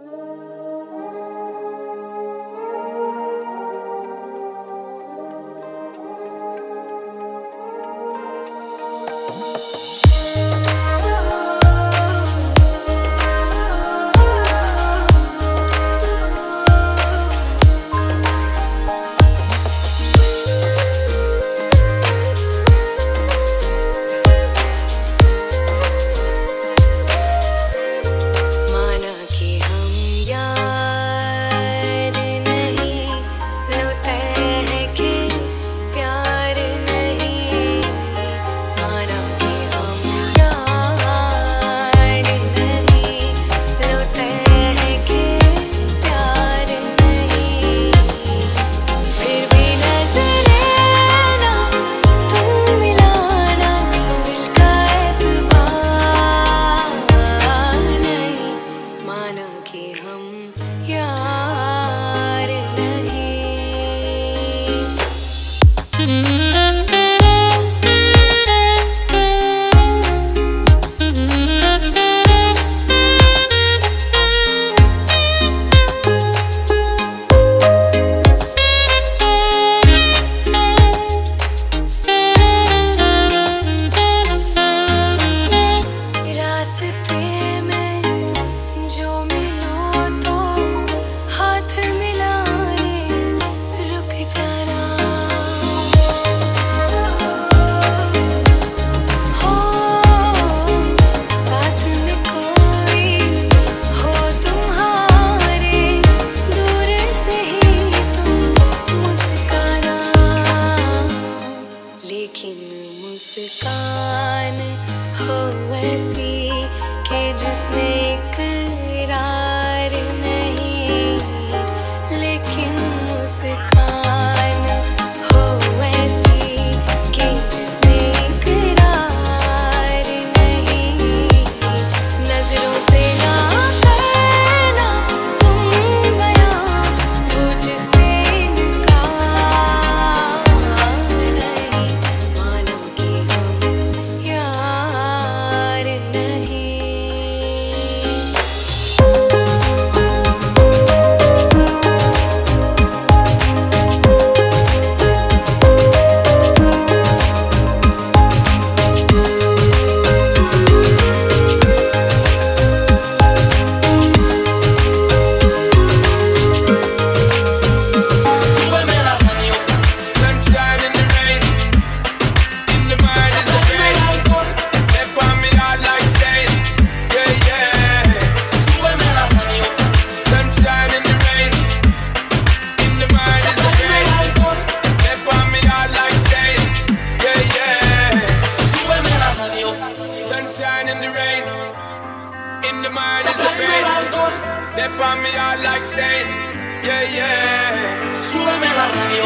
Oh.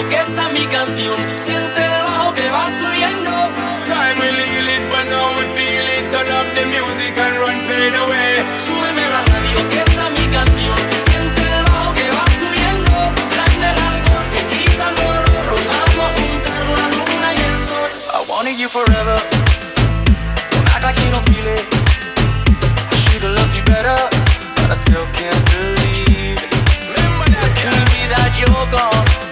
que mi canción. Siente el bajo que va subiendo. Time we leave it, but now we feel it. Turn up the music and run away. La radio que mi canción. I wanted you forever. Don't act like you don't feel it. I should've loved you better, but I still can't believe it. Remember gonna be that you're gone.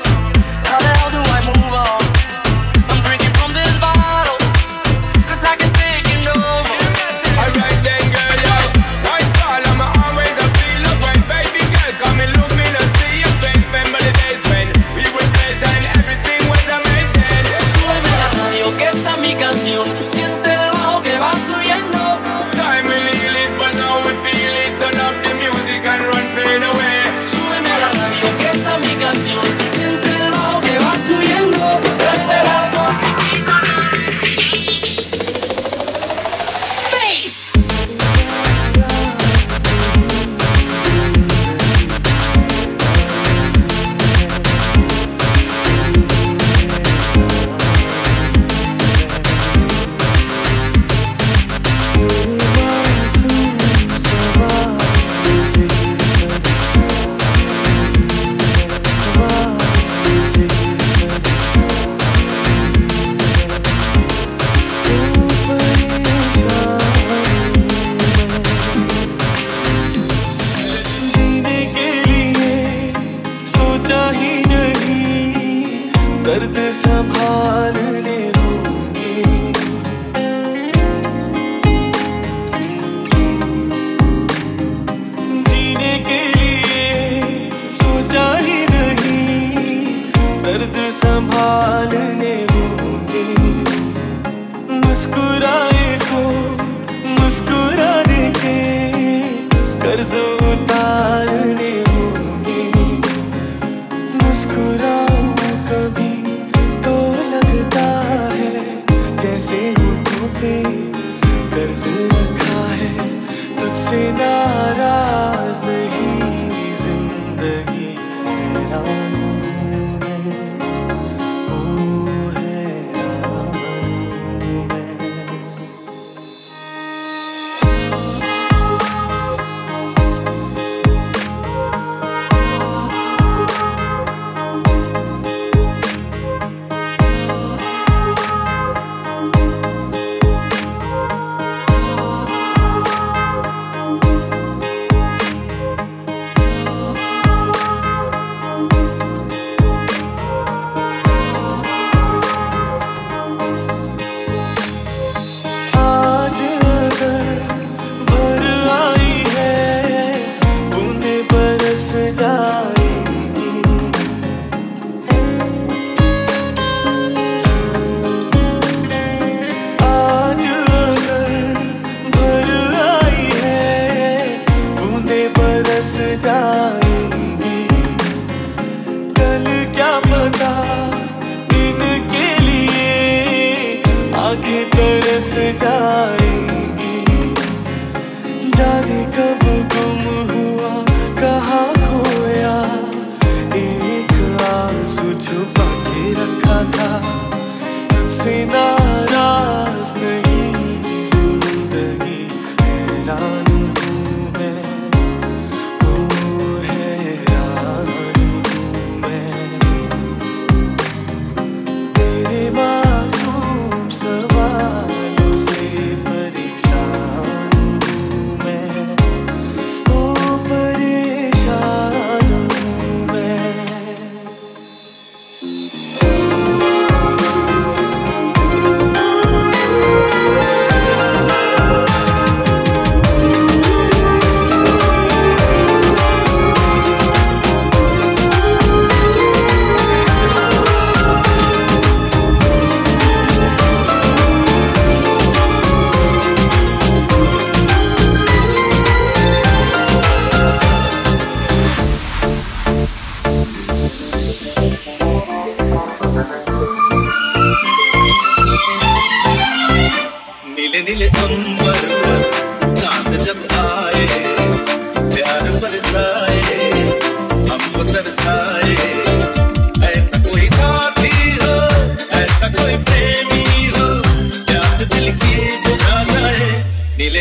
दर्द संभालने होंगे। जीने के लिए सोचा ही नहीं दर्द संभालने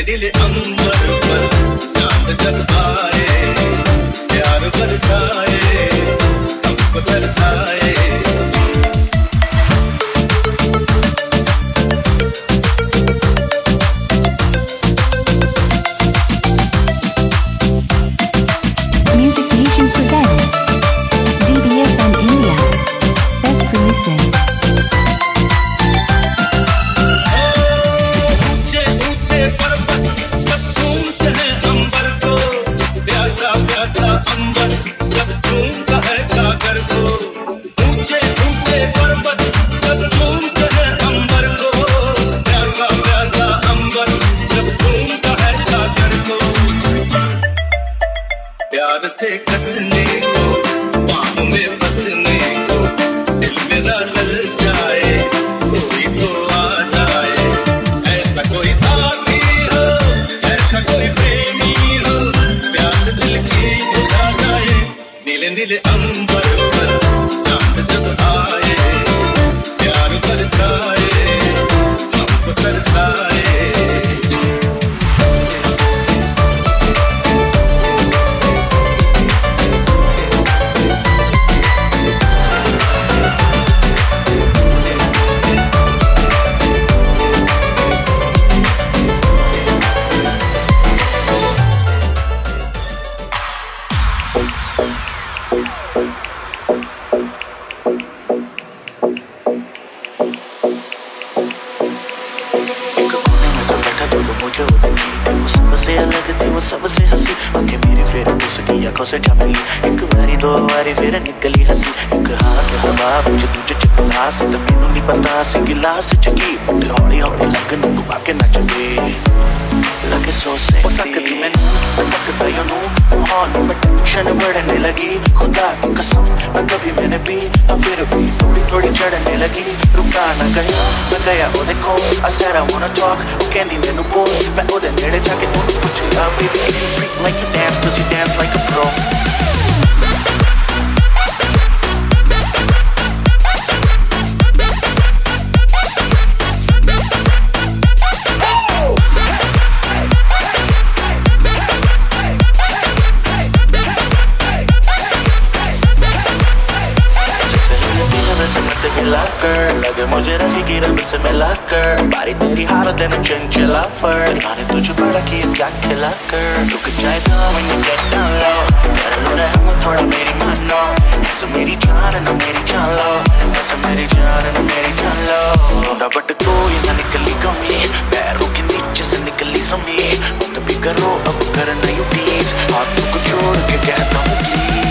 dili dili dili आँखों से झपली एक बारी, दो बारी, फिर निकली हँसी। एक हाथ हवा मुझे तुझे चकलास तब मैनू नहीं पता से गिलास चकी हौली हौली लगन घुमा के नच लगे सो। सेक्सी लगता यो नू। हार्ट में टेंशन बढ़ने लगी। खुदा की कसम, न कभी मैंने पी न फिर भी थोड़ी थोड़ी चढ़ने लगी। रुका न गया मैं गया ओदे कोल I said I wanna वो कहंदी, मैनू बोल, मैं ओदे नेड़े जाके ओनू पूछया baby can you freak like you dance? Cause you dance से मिला कर बारी तेरी हालत देना चंचला फर मैंने तुझे बड़ा किया क्या खिला कर रुक जाए तो when you get down low. कर लो रहम थोड़ा मेरी मानो ऐसा मेरी जान ना मेरी जान लो ऐसा मेरी जान ना मेरी जान लो मुंडा बट ये ना निकली कमी पैरों के नीचे से निकली समी मत भी करो अब करना यू प्लीज़ हाथ को छोड़ के कहता हूँ प्लीज़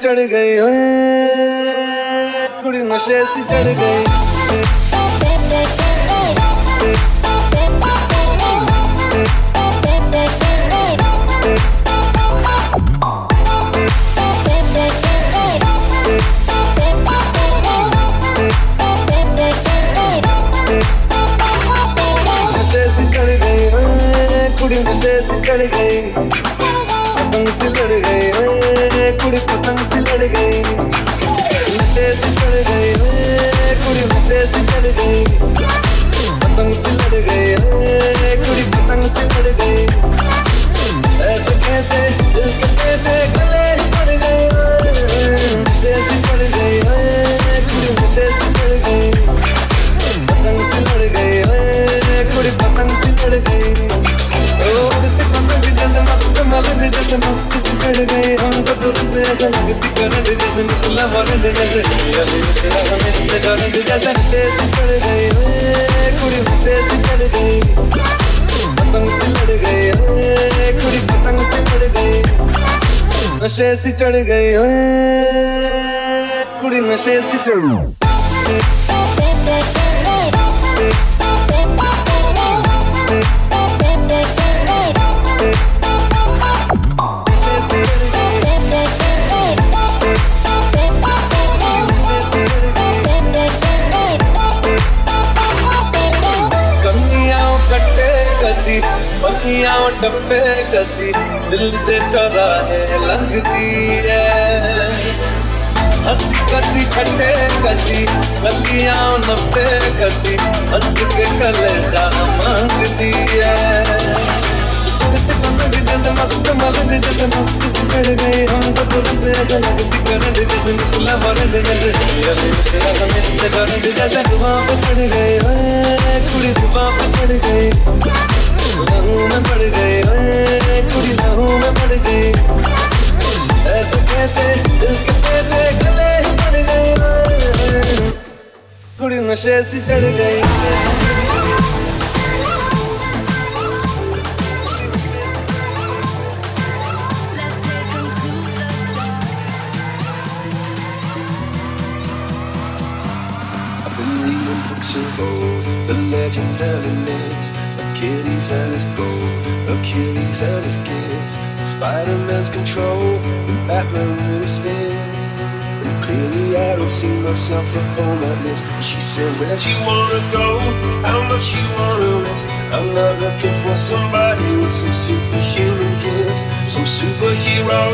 चढ़ गए ओए चढ़ गई हमको तुरंत ऐसा लगती करंट जैसे निकला वारंट जैसे तेरा हमें से करंट जैसे। नशे से चढ़ गई ओए कुड़ी नशे से चढ़ गई पतंग से लड़ गई ओए कुड़ी पतंग से लड़ गई नशे से चढ़ गई ओए कुड़ी नशे से चढ़ ਕਦੀ ਦਿਲ ਦੇ ਚੌਰਾਹੇ ਲੰਘਦੀ ਐ ਹੱਸ ਕਦੀ ਖੱਟੇ ਕਦੀ ਲੱਗੀਆਂ ਨੱਪੇ ਕਦੀ ਹੱਸ ਕੇ ਕਲੇਜਾ ਮੰਗਦੀ ਐ जैसे मस्त मलंग जैसे मस्त से चढ़ गए हम तो तुरंत ऐसा लगती करंट जैसे निकला वारंट जैसे अली तेरा हमें से करंट जैसे दुआ पे चढ़ गए ओए कुड़ी दुआ पे चढ़ गए लहू में पड़ गए ओए लहू में पड़ गई ऐसे कैसे दिल के कैसे गले ही पड़ गए कुड़ी नशे से चढ़ गई of old, the legends and the myths, Achilles and his gold, Achilles and his gifts, Spider-Man's control, and Batman with his fists. And clearly I don't see myself upon that list. And she said, Where'd you wanna go? How much you wanna risk? I'm not looking for somebody with some superhuman gifts, some superhero,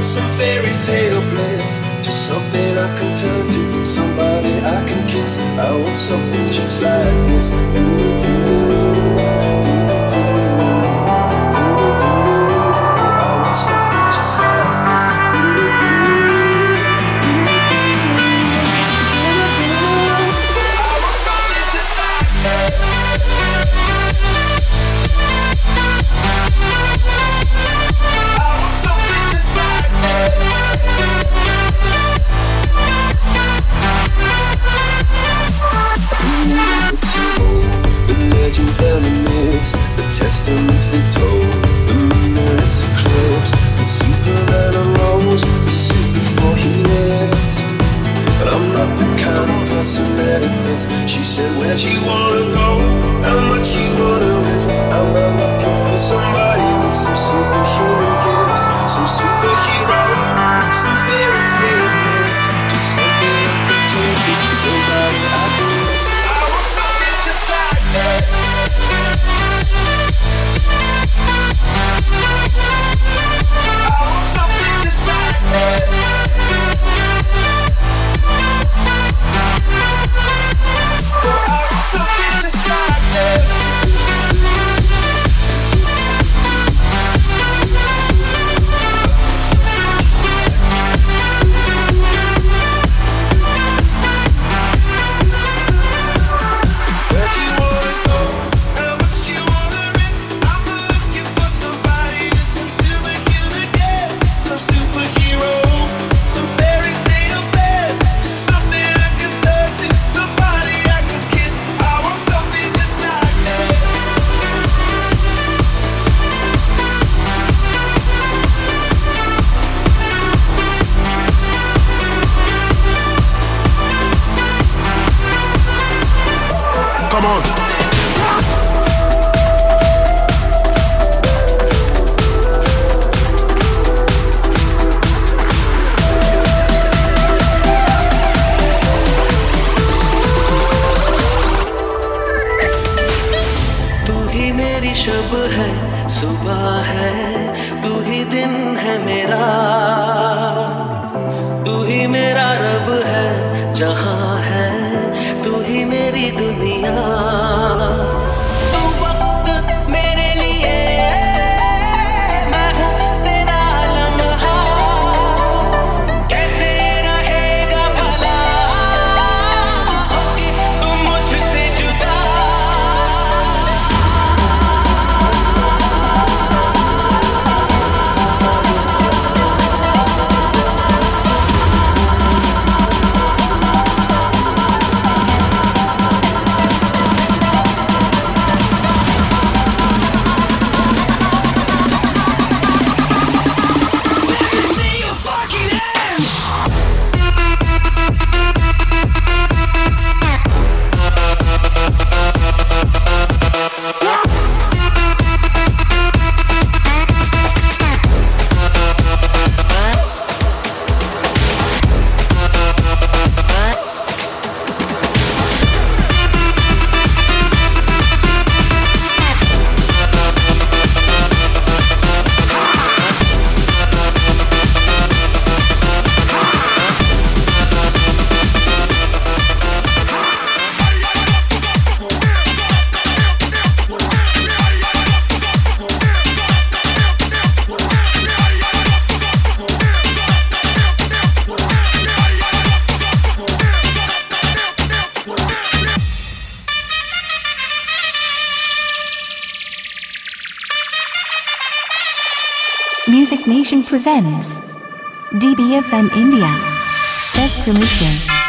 some fairy tale bliss. Just something I can turn to, somebody I can kiss. I want something just like this. I presents DBFM India. Best releases.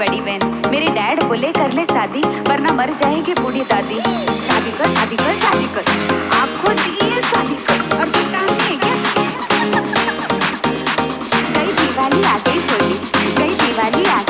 बड़ी बहन। मेरे dad बोले, कर ले शादी, वरना मर जाएगी बूढ़ी दादी। शादी कर शादी कर शादी कर। आपको दिए शादी कर। और तू काम नहीं क्या? गई दिवाली आ गई होली। गई दिवाली आ गई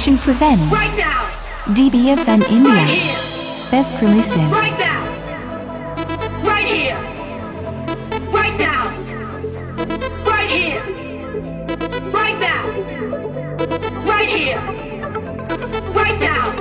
Station presents right now. DBFM India right here. Best Releases. Right now. Right here. Right now. Right here. Right now. Right Right now.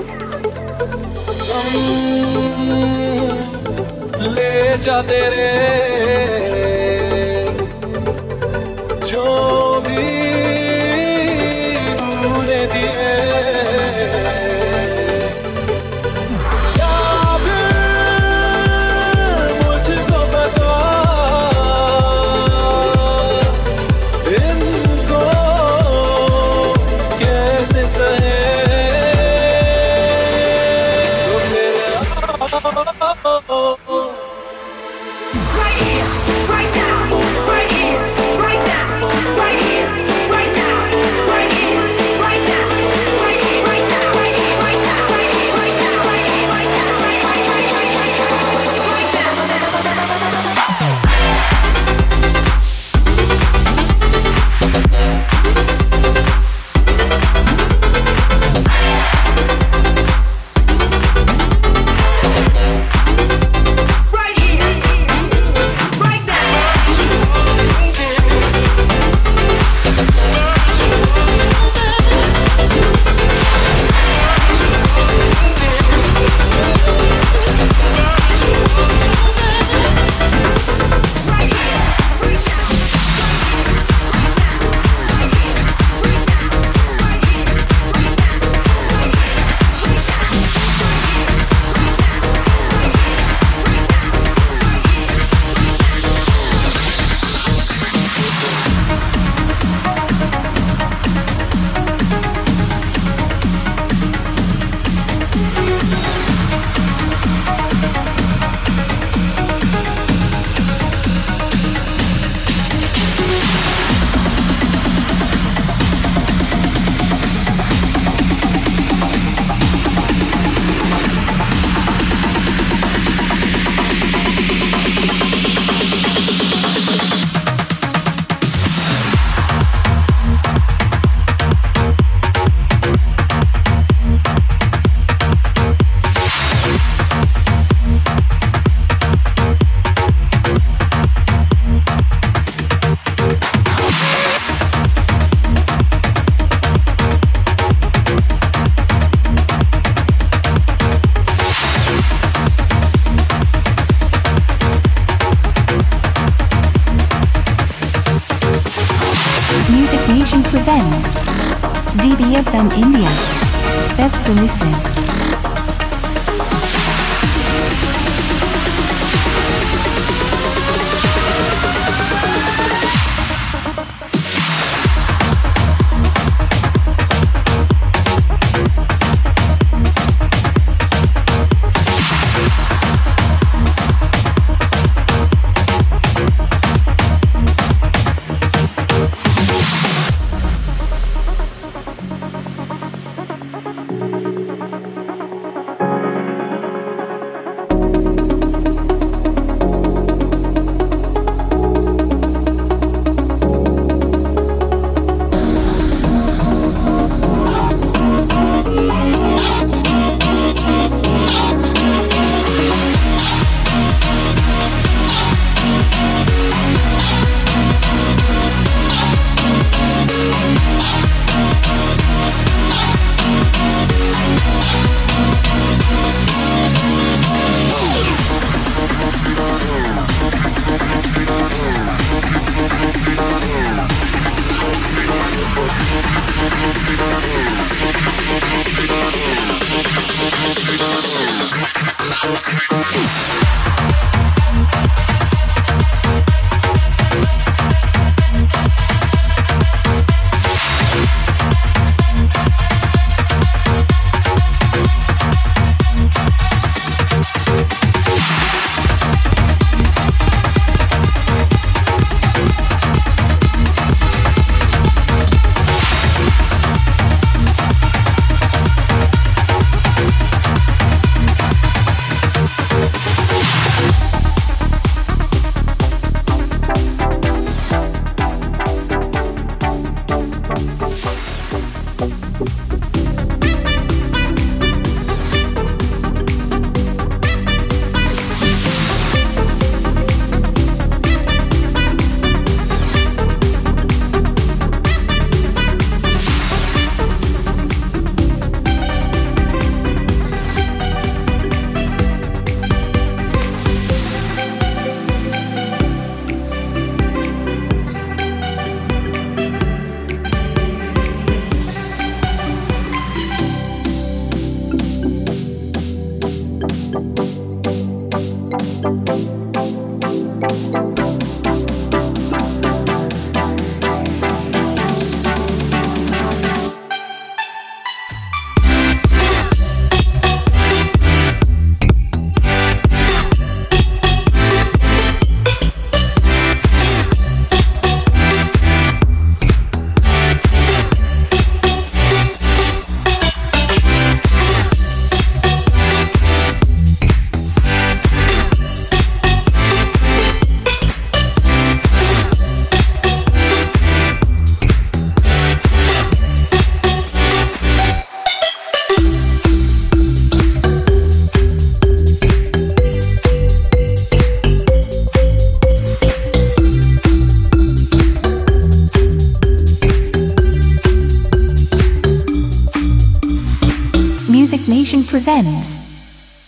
Music Nation presents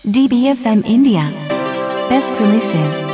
DBFM India. Best releases.